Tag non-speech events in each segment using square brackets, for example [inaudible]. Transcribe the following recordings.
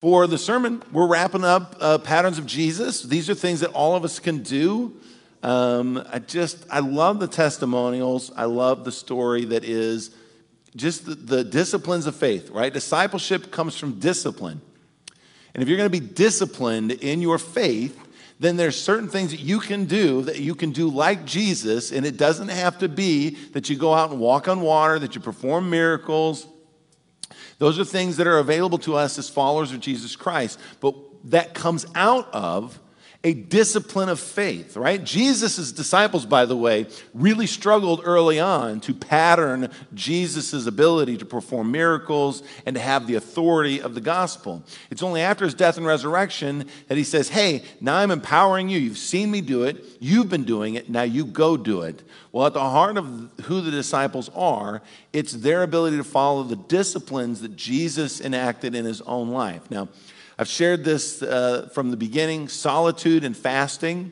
For the sermon, we're wrapping up uh, patterns of Jesus. These are things that all of us can do. Um, I just, I love the testimonials. I love the story that is just the, the disciplines of faith, right? Discipleship comes from discipline. And if you're going to be disciplined in your faith, then there's certain things that you can do that you can do like Jesus, and it doesn't have to be that you go out and walk on water, that you perform miracles, those are things that are available to us as followers of Jesus Christ, but that comes out of a discipline of faith, right? Jesus' disciples, by the way, really struggled early on to pattern Jesus' ability to perform miracles and to have the authority of the gospel. It's only after his death and resurrection that he says, Hey, now I'm empowering you. You've seen me do it. You've been doing it. Now you go do it. Well, at the heart of who the disciples are, it's their ability to follow the disciplines that Jesus enacted in his own life. Now, I've shared this uh, from the beginning solitude and fasting.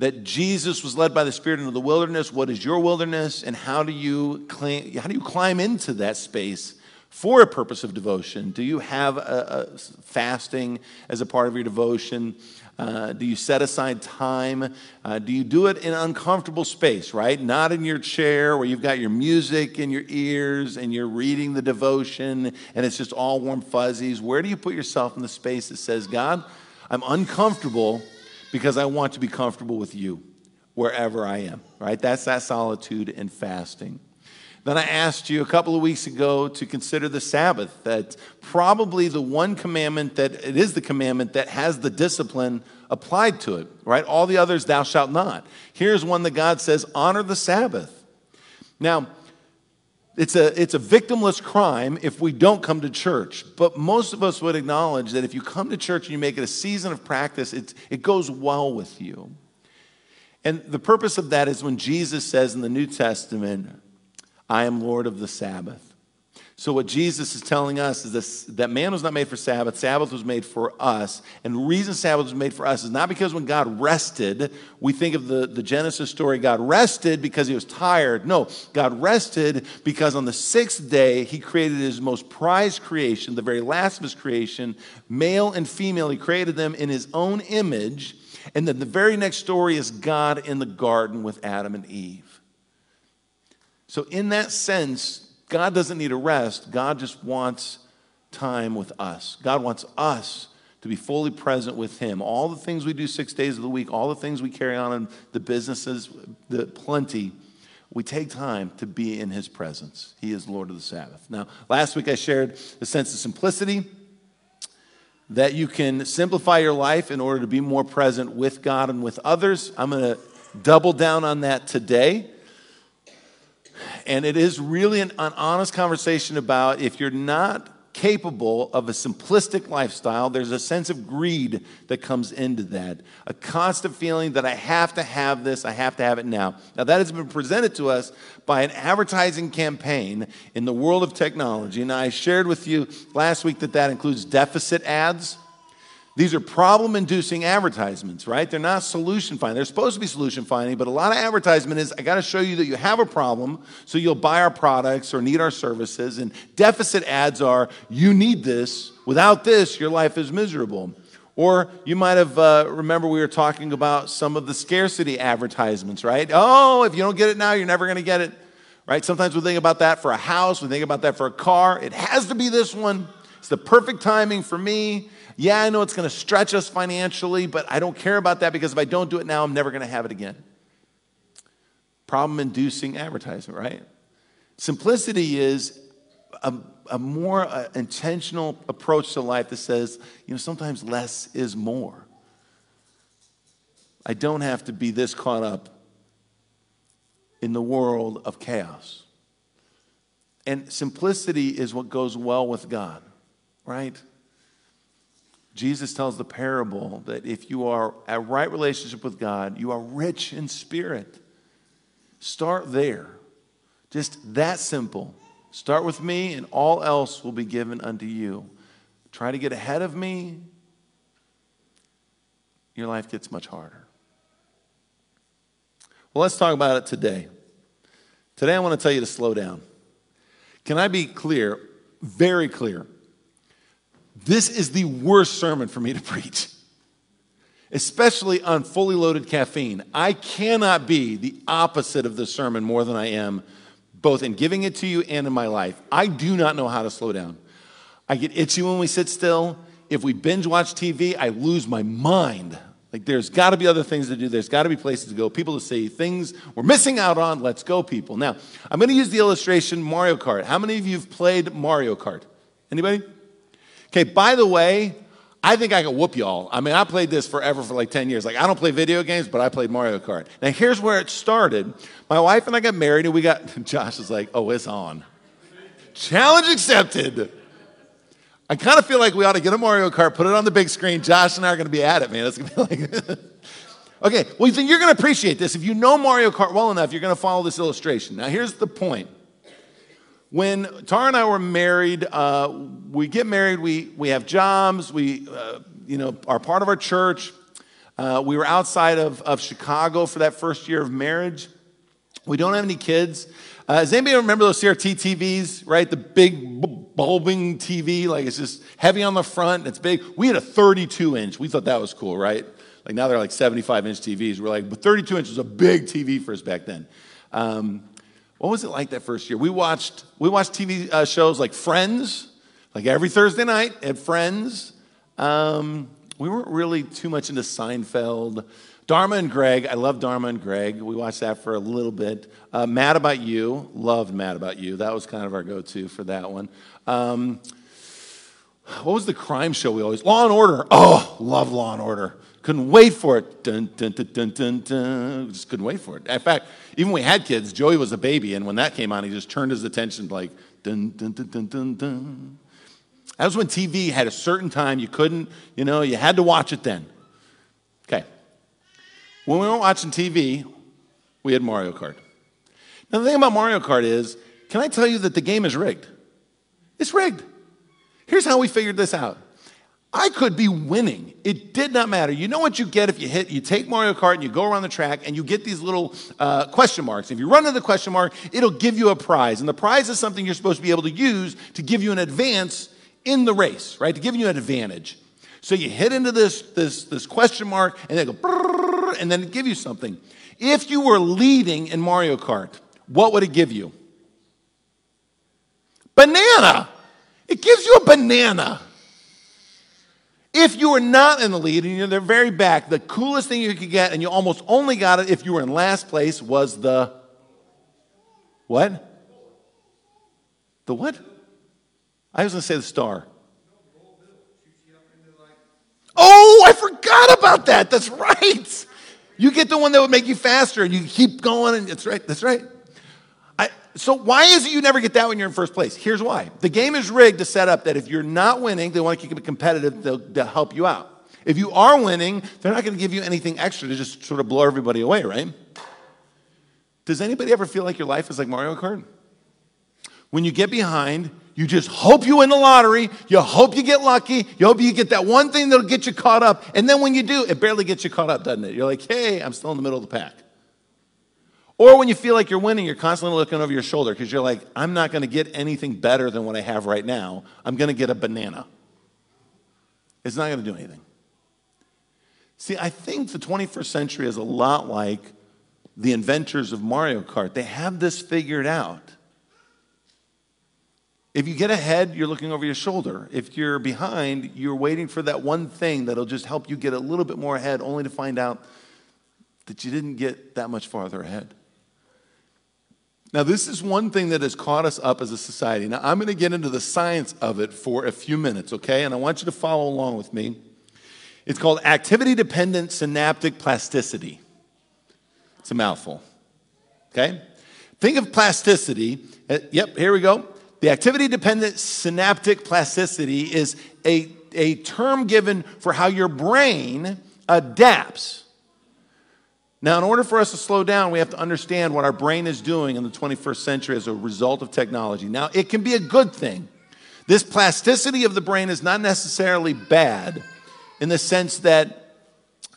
That Jesus was led by the Spirit into the wilderness. What is your wilderness, and how do you climb, how do you climb into that space for a purpose of devotion? Do you have a, a fasting as a part of your devotion? Uh, do you set aside time? Uh, do you do it in uncomfortable space, right? Not in your chair where you've got your music in your ears and you're reading the devotion and it's just all warm fuzzies. Where do you put yourself in the space that says, God, I'm uncomfortable because I want to be comfortable with you wherever I am, right? That's that solitude and fasting. Then I asked you a couple of weeks ago to consider the Sabbath, that probably the one commandment that it is the commandment that has the discipline applied to it, right? All the others, thou shalt not. Here's one that God says, honor the Sabbath. Now, it's a, it's a victimless crime if we don't come to church. But most of us would acknowledge that if you come to church and you make it a season of practice, it, it goes well with you. And the purpose of that is when Jesus says in the New Testament, I am Lord of the Sabbath. So, what Jesus is telling us is this, that man was not made for Sabbath, Sabbath was made for us. And the reason Sabbath was made for us is not because when God rested, we think of the, the Genesis story, God rested because he was tired. No, God rested because on the sixth day, he created his most prized creation, the very last of his creation, male and female. He created them in his own image. And then the very next story is God in the garden with Adam and Eve. So, in that sense, God doesn't need a rest. God just wants time with us. God wants us to be fully present with Him. All the things we do six days of the week, all the things we carry on in the businesses, the plenty, we take time to be in His presence. He is Lord of the Sabbath. Now, last week I shared the sense of simplicity that you can simplify your life in order to be more present with God and with others. I'm going to double down on that today. And it is really an, an honest conversation about if you're not capable of a simplistic lifestyle, there's a sense of greed that comes into that. A constant feeling that I have to have this, I have to have it now. Now, that has been presented to us by an advertising campaign in the world of technology. And I shared with you last week that that includes deficit ads. These are problem inducing advertisements, right? They're not solution finding. They're supposed to be solution finding, but a lot of advertisement is I got to show you that you have a problem, so you'll buy our products or need our services. And deficit ads are you need this. Without this, your life is miserable. Or you might have uh, remember we were talking about some of the scarcity advertisements, right? Oh, if you don't get it now, you're never going to get it, right? Sometimes we think about that for a house, we think about that for a car. It has to be this one. It's the perfect timing for me. Yeah, I know it's going to stretch us financially, but I don't care about that because if I don't do it now, I'm never going to have it again. Problem inducing advertisement, right? Simplicity is a, a more uh, intentional approach to life that says, you know, sometimes less is more. I don't have to be this caught up in the world of chaos. And simplicity is what goes well with God, right? Jesus tells the parable that if you are a right relationship with God, you are rich in spirit. Start there. Just that simple. Start with me, and all else will be given unto you. Try to get ahead of me, your life gets much harder. Well, let's talk about it today. Today, I want to tell you to slow down. Can I be clear, very clear? This is the worst sermon for me to [laughs] preach, especially on fully loaded caffeine. I cannot be the opposite of the sermon more than I am, both in giving it to you and in my life. I do not know how to slow down. I get itchy when we sit still. If we binge watch TV, I lose my mind. Like, there's got to be other things to do. There's got to be places to go. People to say things we're missing out on. Let's go, people. Now, I'm going to use the illustration Mario Kart. How many of you have played Mario Kart? Anybody? Okay, by the way, I think I can whoop y'all. I mean, I played this forever for like 10 years. Like, I don't play video games, but I played Mario Kart. Now, here's where it started. My wife and I got married, and we got, [laughs] Josh is like, oh, it's on. Challenge accepted. I kind of feel like we ought to get a Mario Kart, put it on the big screen. Josh and I are going to be at it, man. It's going to be [laughs] like. [laughs] okay, well, then you're going to appreciate this. If you know Mario Kart well enough, you're going to follow this illustration. Now, here's the point. When Tara and I were married, uh, we get married, we, we have jobs, we uh, you know, are part of our church. Uh, we were outside of, of Chicago for that first year of marriage. We don't have any kids. Uh, does anybody remember those CRT TVs, right? The big bulbing TV, like it's just heavy on the front, and it's big. We had a 32 inch. We thought that was cool, right? Like now they're like 75 inch TVs. We're like, but 32 inch was a big TV for us back then. Um, what was it like that first year? We watched, we watched TV uh, shows like Friends, like every Thursday night at Friends. Um, we weren't really too much into Seinfeld. Dharma and Greg, I love Dharma and Greg. We watched that for a little bit. Uh, Mad About You, loved Mad About You. That was kind of our go to for that one. Um, what was the crime show we always? Law and Order. Oh, love Law and Order. Couldn't wait for it. Dun, dun, dun. Just couldn't wait for it. In fact, even when we had kids, Joey was a baby, and when that came on, he just turned his attention like dun dun dun dun dun dun. That was when TV had a certain time you couldn't, you know, you had to watch it then. Okay. When we weren't watching TV, we had Mario Kart. Now, the thing about Mario Kart is, can I tell you that the game is rigged? It's rigged. Here's how we figured this out. I could be winning. It did not matter. You know what you get if you hit, you take Mario Kart and you go around the track and you get these little uh, question marks. If you run into the question mark, it'll give you a prize. And the prize is something you're supposed to be able to use to give you an advance in the race, right? To give you an advantage. So you hit into this, this, this question mark and they go, and then it give you something. If you were leading in Mario Kart, what would it give you? Banana. It gives you a banana. If you were not in the lead and you're in the very back, the coolest thing you could get, and you almost only got it if you were in last place, was the what? The what? I was going to say the star. Oh, I forgot about that. That's right. You get the one that would make you faster and you keep going, and that's right. That's right. So, why is it you never get that when you're in first place? Here's why the game is rigged to set up that if you're not winning, they want to keep it competitive to help you out. If you are winning, they're not going to give you anything extra to just sort of blow everybody away, right? Does anybody ever feel like your life is like Mario Kart? When you get behind, you just hope you win the lottery. You hope you get lucky. You hope you get that one thing that'll get you caught up. And then when you do, it barely gets you caught up, doesn't it? You're like, hey, I'm still in the middle of the pack. Or when you feel like you're winning, you're constantly looking over your shoulder because you're like, I'm not going to get anything better than what I have right now. I'm going to get a banana. It's not going to do anything. See, I think the 21st century is a lot like the inventors of Mario Kart. They have this figured out. If you get ahead, you're looking over your shoulder. If you're behind, you're waiting for that one thing that'll just help you get a little bit more ahead, only to find out that you didn't get that much farther ahead. Now, this is one thing that has caught us up as a society. Now, I'm going to get into the science of it for a few minutes, okay? And I want you to follow along with me. It's called activity dependent synaptic plasticity. It's a mouthful, okay? Think of plasticity. Uh, yep, here we go. The activity dependent synaptic plasticity is a, a term given for how your brain adapts. Now, in order for us to slow down, we have to understand what our brain is doing in the 21st century as a result of technology. Now, it can be a good thing. This plasticity of the brain is not necessarily bad in the sense that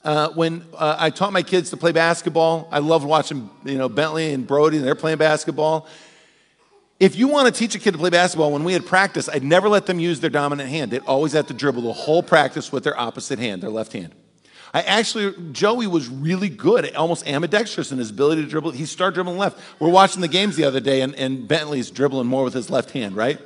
uh, when uh, I taught my kids to play basketball, I loved watching you know Bentley and Brody, and they're playing basketball If you want to teach a kid to play basketball, when we had practice, I'd never let them use their dominant hand. They'd always have to dribble the whole practice with their opposite hand, their left hand. I actually, Joey was really good, almost ambidextrous in his ability to dribble. He started dribbling left. We're watching the games the other day, and, and Bentley's dribbling more with his left hand, right?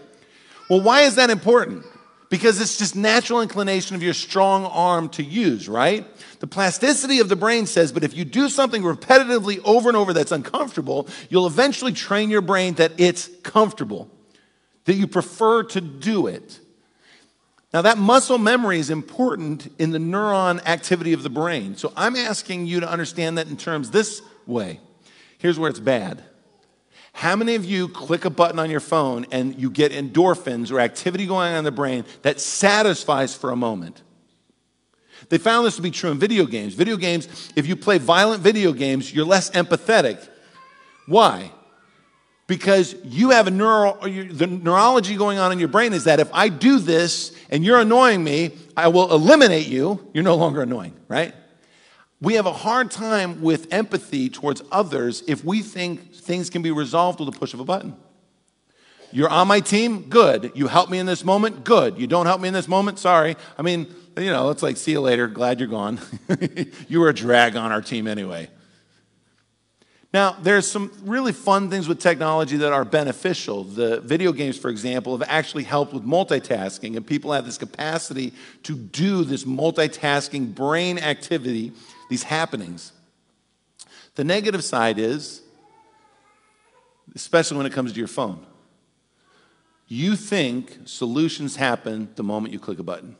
Well, why is that important? Because it's just natural inclination of your strong arm to use, right? The plasticity of the brain says, but if you do something repetitively over and over that's uncomfortable, you'll eventually train your brain that it's comfortable, that you prefer to do it. Now, that muscle memory is important in the neuron activity of the brain. So I'm asking you to understand that in terms this way. Here's where it's bad. How many of you click a button on your phone and you get endorphins or activity going on in the brain that satisfies for a moment? They found this to be true in video games. Video games, if you play violent video games, you're less empathetic. Why? Because you have a neuro, the neurology going on in your brain is that if I do this and you're annoying me, I will eliminate you. You're no longer annoying, right? We have a hard time with empathy towards others if we think things can be resolved with a push of a button. You're on my team? Good. You help me in this moment? Good. You don't help me in this moment? Sorry. I mean, you know, it's like, see you later. Glad you're gone. [laughs] you were a drag on our team anyway. Now, there's some really fun things with technology that are beneficial. The video games, for example, have actually helped with multitasking, and people have this capacity to do this multitasking brain activity these happenings. The negative side is, especially when it comes to your phone, you think solutions happen the moment you click a button.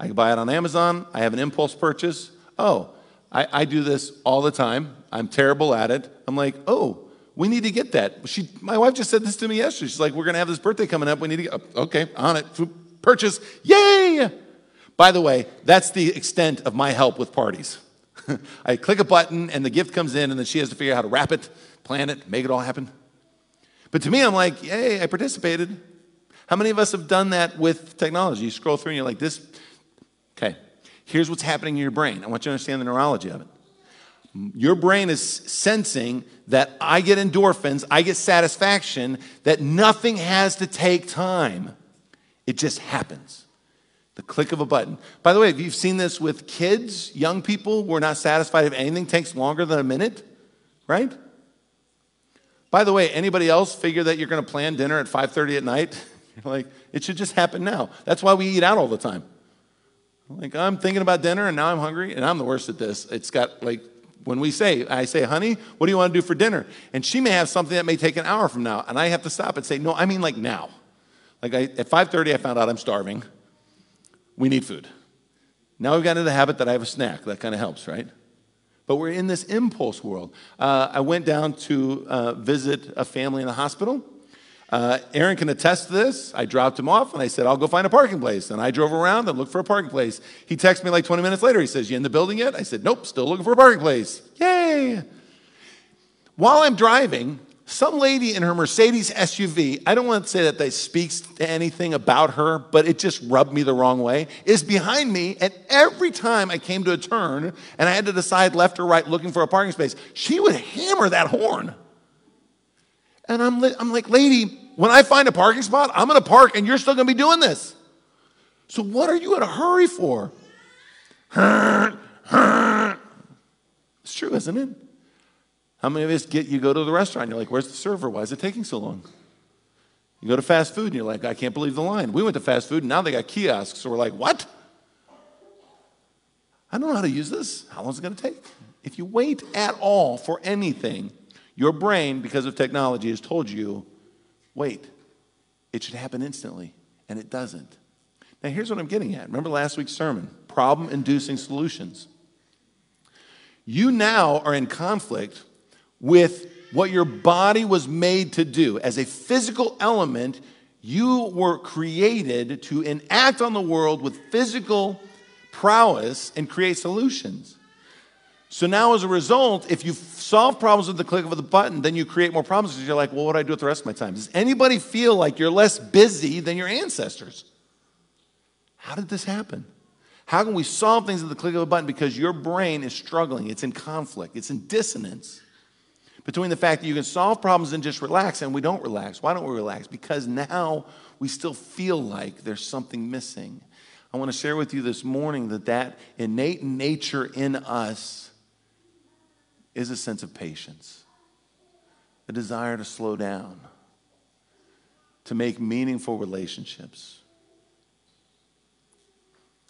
I can buy it on Amazon, I have an impulse purchase. Oh, I, I do this all the time. I'm terrible at it. I'm like, oh, we need to get that. She, my wife just said this to me yesterday. She's like, we're going to have this birthday coming up. We need to get, oh, okay, on it. Purchase. Yay! By the way, that's the extent of my help with parties. [laughs] I click a button and the gift comes in, and then she has to figure out how to wrap it, plan it, make it all happen. But to me, I'm like, yay, I participated. How many of us have done that with technology? You scroll through and you're like, this, okay, here's what's happening in your brain. I want you to understand the neurology of it. Your brain is sensing that I get endorphins, I get satisfaction, that nothing has to take time. It just happens. The click of a button. By the way, if you've seen this with kids, young people who are not satisfied if anything takes longer than a minute, right? By the way, anybody else figure that you're going to plan dinner at 5:30 at night? [laughs] Like, it should just happen now. That's why we eat out all the time. Like, I'm thinking about dinner and now I'm hungry, and I'm the worst at this. It's got like when we say, I say, honey, what do you want to do for dinner? And she may have something that may take an hour from now, and I have to stop and say, no, I mean like now. Like I, at 5:30, I found out I'm starving we need food. Now we've gotten into the habit that I have a snack. That kind of helps, right? But we're in this impulse world. Uh, I went down to uh, visit a family in the hospital. Uh, Aaron can attest to this. I dropped him off and I said, I'll go find a parking place. And I drove around and looked for a parking place. He texted me like 20 minutes later. He says, You in the building yet? I said, Nope, still looking for a parking place. Yay! While I'm driving, some lady in her Mercedes SUV, I don't want to say that that speaks to anything about her, but it just rubbed me the wrong way, is behind me. And every time I came to a turn and I had to decide left or right looking for a parking space, she would hammer that horn. And I'm, I'm like, lady, when I find a parking spot, I'm going to park and you're still going to be doing this. So what are you in a hurry for? [laughs] It's true, isn't it? How many of us get you go to the restaurant, you're like, where's the server? Why is it taking so long? You go to fast food and you're like, I can't believe the line. We went to fast food and now they got kiosks. So we're like, what? I don't know how to use this. How long is it going to take? If you wait at all for anything, your brain, because of technology, has told you, wait, it should happen instantly. And it doesn't. Now, here's what I'm getting at. Remember last week's sermon problem inducing solutions. You now are in conflict with what your body was made to do. As a physical element, you were created to enact on the world with physical prowess and create solutions. So now, as a result, if you solve problems with the click of the button, then you create more problems because you're like, well, what do I do with the rest of my time? Does anybody feel like you're less busy than your ancestors? How did this happen? How can we solve things with the click of a button? Because your brain is struggling, it's in conflict, it's in dissonance. between the fact that you can solve problems and just relax, and we don't relax. Why don't we relax? Because now we still feel like there's something missing. I want to share with you this morning that that innate nature in us is a sense of patience, a desire to slow down, to make meaningful relationships.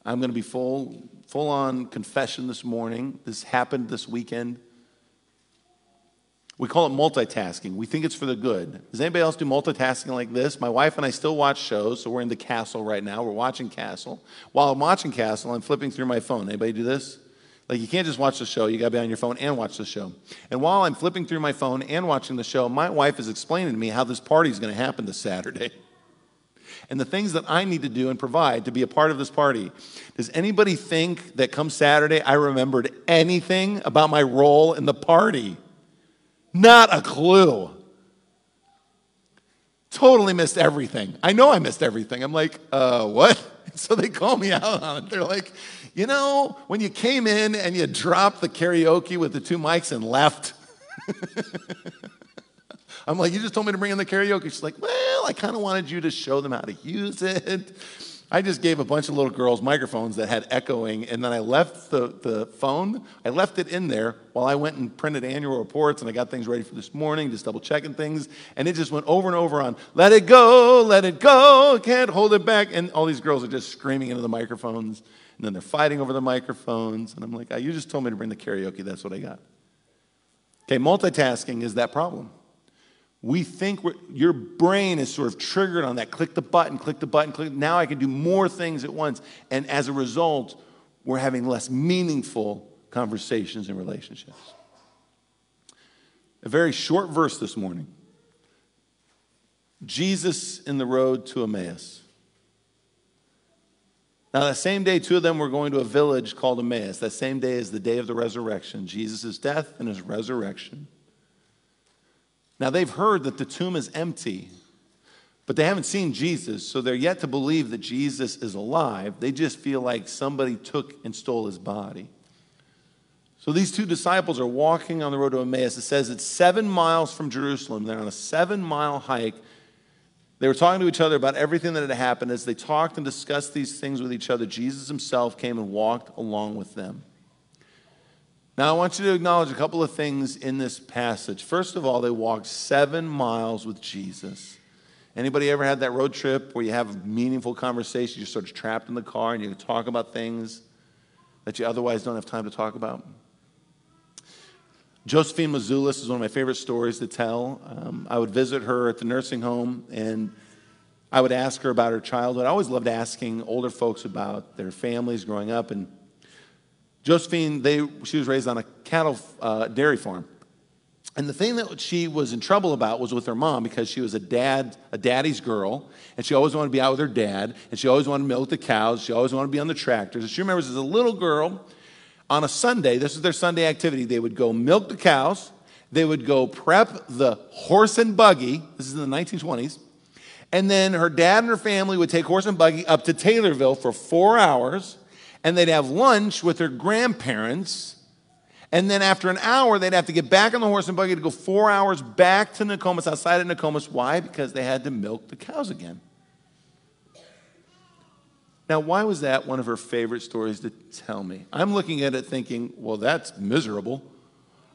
I'm going to be full, full on confession this morning. This happened this weekend. We call it multitasking. We think it's for the good. Does anybody else do multitasking like this? My wife and I still watch shows, so we're in the castle right now. We're watching Castle. While I'm watching Castle, I'm flipping through my phone. Anybody do this? Like you can't just watch the show, you gotta be on your phone and watch the show. And while I'm flipping through my phone and watching the show, my wife is explaining to me how this party is gonna happen this Saturday. [laughs] And the things that I need to do and provide to be a part of this party. Does anybody think that come Saturday I remembered anything about my role in the party? Not a clue. Totally missed everything. I know I missed everything. I'm like, uh, what? [laughs] So they call me out on it. They're like, you know, when you came in and you dropped the karaoke with the two mics and left. [laughs] I'm like, you just told me to bring in the karaoke. She's like, well, I kind of wanted you to show them how to use it. I just gave a bunch of little girls microphones that had echoing, and then I left the, the phone, I left it in there while I went and printed annual reports and I got things ready for this morning, just double checking things. And it just went over and over on, let it go, let it go, can't hold it back. And all these girls are just screaming into the microphones, and then they're fighting over the microphones. And I'm like, oh, you just told me to bring the karaoke, that's what I got. Okay, multitasking is that problem. We think your brain is sort of triggered on that. Click the button, click the button, click. Now I can do more things at once. And as a result, we're having less meaningful conversations and relationships. A very short verse this morning Jesus in the road to Emmaus. Now, that same day, two of them were going to a village called Emmaus. That same day is the day of the resurrection, Jesus' death and his resurrection. Now, they've heard that the tomb is empty, but they haven't seen Jesus, so they're yet to believe that Jesus is alive. They just feel like somebody took and stole his body. So these two disciples are walking on the road to Emmaus. It says it's seven miles from Jerusalem. They're on a seven mile hike. They were talking to each other about everything that had happened. As they talked and discussed these things with each other, Jesus himself came and walked along with them. Now, I want you to acknowledge a couple of things in this passage. First of all, they walked seven miles with Jesus. Anybody ever had that road trip where you have a meaningful conversation, you're sort of trapped in the car and you talk about things that you otherwise don't have time to talk about? Josephine Mazulis is one of my favorite stories to tell. Um, I would visit her at the nursing home and I would ask her about her childhood. I always loved asking older folks about their families growing up. And Josephine, they, she was raised on a cattle uh, dairy farm. And the thing that she was in trouble about was with her mom because she was a dad, a daddy's girl, and she always wanted to be out with her dad, and she always wanted to milk the cows, she always wanted to be on the tractors. And she remembers as a little girl, on a Sunday, this was their Sunday activity, they would go milk the cows, they would go prep the horse and buggy, this is in the 1920s, and then her dad and her family would take horse and buggy up to Taylorville for four hours and they'd have lunch with their grandparents. And then after an hour, they'd have to get back on the horse and buggy to go four hours back to Nokomis, outside of Nokomis. Why? Because they had to milk the cows again. Now, why was that one of her favorite stories to tell me? I'm looking at it thinking, well, that's miserable.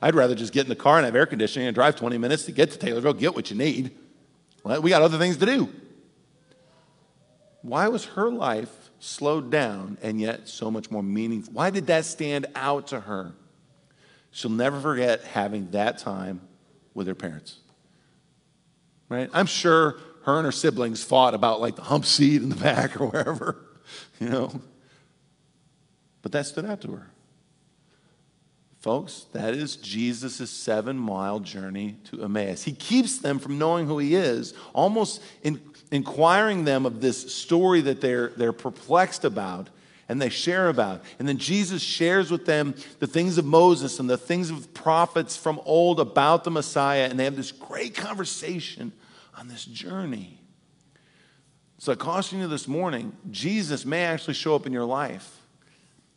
I'd rather just get in the car and have air conditioning and drive 20 minutes to get to Taylorville, get what you need. Well, we got other things to do. Why was her life slowed down, and yet so much more meaningful. Why did that stand out to her? She'll never forget having that time with her parents. Right? I'm sure her and her siblings fought about like the hump seat in the [laughs] back or wherever, you know. But that stood out to her. Folks, that is Jesus' seven mile journey to Emmaus. He keeps them from knowing who he is, almost in inquiring them of this story that they're, they're perplexed about and they share about. And then Jesus shares with them the things of Moses and the things of prophets from old about the Messiah. And they have this great conversation on this journey. So I caution you this morning Jesus may actually show up in your life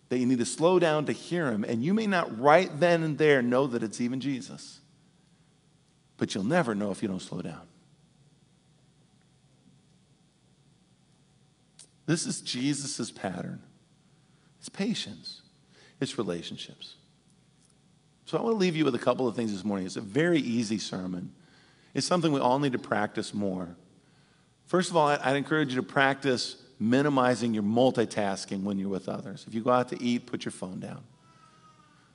that you need to slow down to hear him. And you may not right then and there know that it's even Jesus. but you'll never know if you don't slow down. This is Jesus' pattern. It's patience, it's relationships. So I want to leave you with a couple of things this morning. It's a very easy sermon. It's something we all need to practice more. First of all, I'd encourage you to practice minimizing your multitasking when you're with others. If you go out to eat, put your phone down.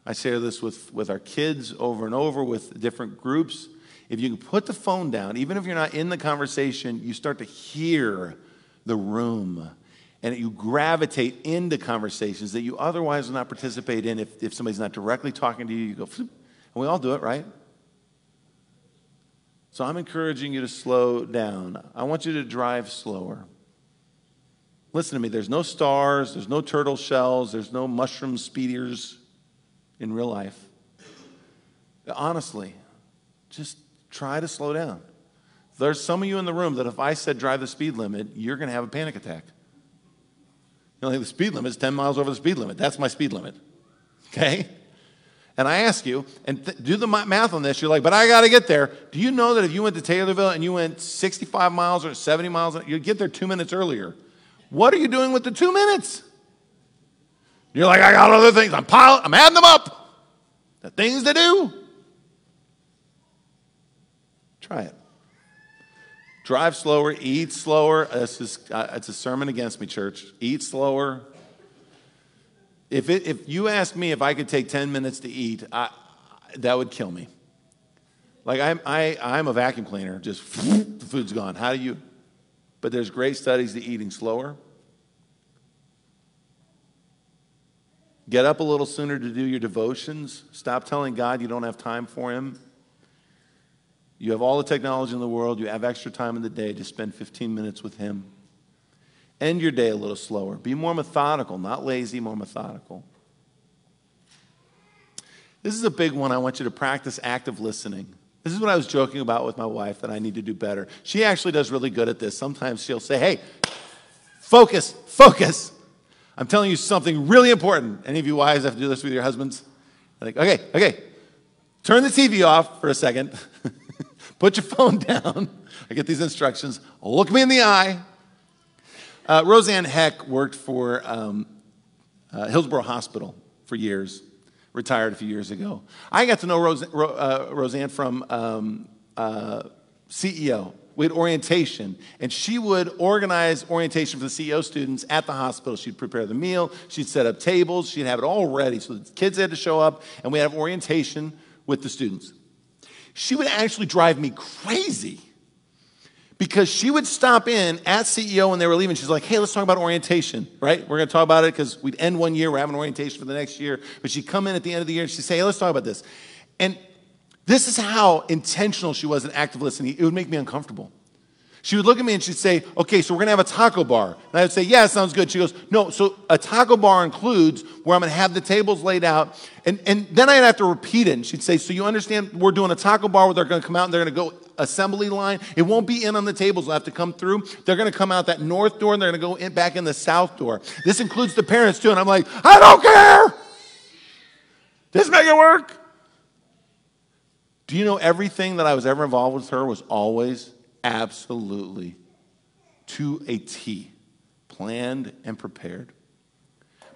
I share this with, with our kids over and over with different groups. If you can put the phone down, even if you're not in the conversation, you start to hear the room and you gravitate into conversations that you otherwise would not participate in if, if somebody's not directly talking to you. You go, and we all do it, right? So I'm encouraging you to slow down. I want you to drive slower. Listen to me, there's no stars, there's no turtle shells, there's no mushroom speeders in real life. Honestly, just try to slow down. There's some of you in the room that if I said drive the speed limit, you're going to have a panic attack. You know, like the speed limit is 10 miles over the speed limit. That's my speed limit. Okay? And I ask you, and th- do the math on this, you're like, but I got to get there. Do you know that if you went to Taylorville and you went 65 miles or 70 miles, you'd get there two minutes earlier? What are you doing with the two minutes? You're like, I got other things. I'm piling, I'm adding them up. The things to do. Try it. Drive slower, eat slower. This is, uh, it's a sermon against me, church. Eat slower. If, it, if you ask me if I could take 10 minutes to eat, I, that would kill me. Like, I'm, I, I'm a vacuum cleaner, just [laughs] the food's gone. How do you? But there's great studies to eating slower. Get up a little sooner to do your devotions. Stop telling God you don't have time for Him. You have all the technology in the world. You have extra time in the day to spend 15 minutes with Him. End your day a little slower. Be more methodical, not lazy, more methodical. This is a big one. I want you to practice active listening. This is what I was joking about with my wife that I need to do better. She actually does really good at this. Sometimes she'll say, Hey, focus, focus. I'm telling you something really important. Any of you wives have to do this with your husbands? Like, okay, okay, turn the TV off for a second. [laughs] Put your phone down. [laughs] I get these instructions. Look me in the eye. Uh, Roseanne Heck worked for um, uh, Hillsboro Hospital for years retired a few years ago. I got to know Rose, uh, Roseanne from um, uh, CEO. We had orientation, and she would organize orientation for the CEO students at the hospital. She'd prepare the meal, she'd set up tables, she'd have it all ready. So the kids had to show up, and we had orientation with the students. She would actually drive me crazy because she would stop in at CEO when they were leaving. She's like, hey, let's talk about orientation, right? We're going to talk about it because we'd end one year, we're having orientation for the next year. But she'd come in at the end of the year and she'd say, hey, let's talk about this. And this is how intentional she was in active listening. It would make me uncomfortable. She would look at me and she'd say, Okay, so we're gonna have a taco bar. And I would say, Yeah, sounds good. She goes, No, so a taco bar includes where I'm gonna have the tables laid out. And, and then I'd have to repeat it. And she'd say, So you understand we're doing a taco bar where they're gonna come out and they're gonna go assembly line. It won't be in on the tables, they'll have to come through. They're gonna come out that north door and they're gonna go in, back in the south door. This includes the parents too. And I'm like, I don't care. This make it work. Do you know everything that I was ever involved with her was always absolutely to a T, planned and prepared.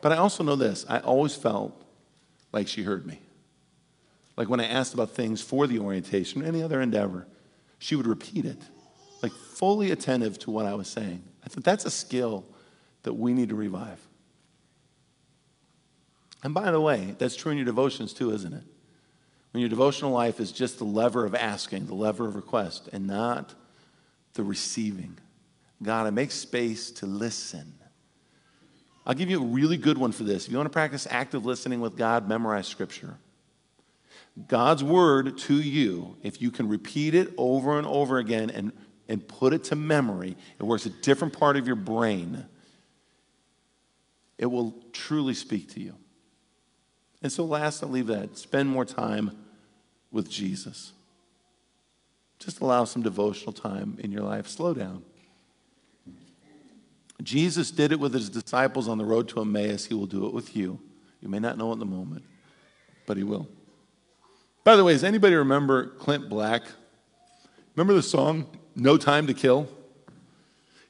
But I also know this I always felt like she heard me. Like when I asked about things for the orientation or any other endeavor, she would repeat it, like fully attentive to what I was saying. I thought that's a skill that we need to revive. And by the way, that's true in your devotions too, isn't it? When your devotional life is just the lever of asking, the lever of request, and not the receiving. God, I make space to listen. I'll give you a really good one for this. If you want to practice active listening with God, memorize Scripture. God's word to you, if you can repeat it over and over again and, and put it to memory, it works a different part of your brain. It will truly speak to you. And so, last, I'll leave that. Spend more time with Jesus. Just allow some devotional time in your life. Slow down. Jesus did it with his disciples on the road to Emmaus. He will do it with you. You may not know at the moment, but he will. By the way, does anybody remember Clint Black? Remember the song, No Time to Kill?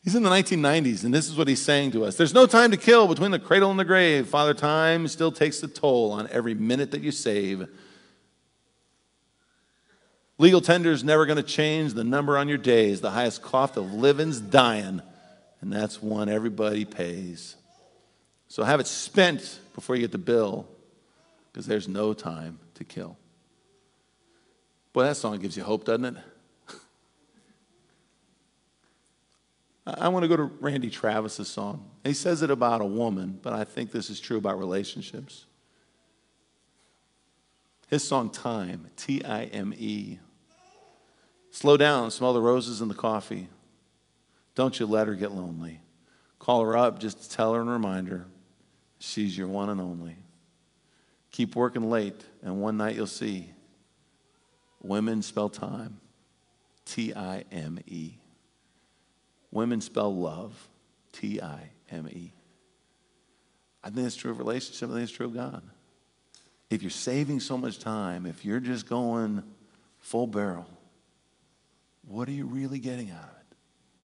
He's in the 1990s, and this is what he's saying to us There's no time to kill between the cradle and the grave. Father Time still takes the toll on every minute that you save. Legal tender's never going to change the number on your days. The highest cost of living's dying, and that's one everybody pays. So have it spent before you get the bill, because there's no time to kill. Boy, that song gives you hope, doesn't it? [laughs] I want to go to Randy Travis's song. He says it about a woman, but I think this is true about relationships. His song, Time, T I M E. Slow down, smell the roses in the coffee. Don't you let her get lonely. Call her up just to tell her and remind her she's your one and only. Keep working late, and one night you'll see women spell time T I M E. Women spell love T I M E. I think it's true of relationship. I think it's true of God. If you're saving so much time, if you're just going full barrel, what are you really getting out of it?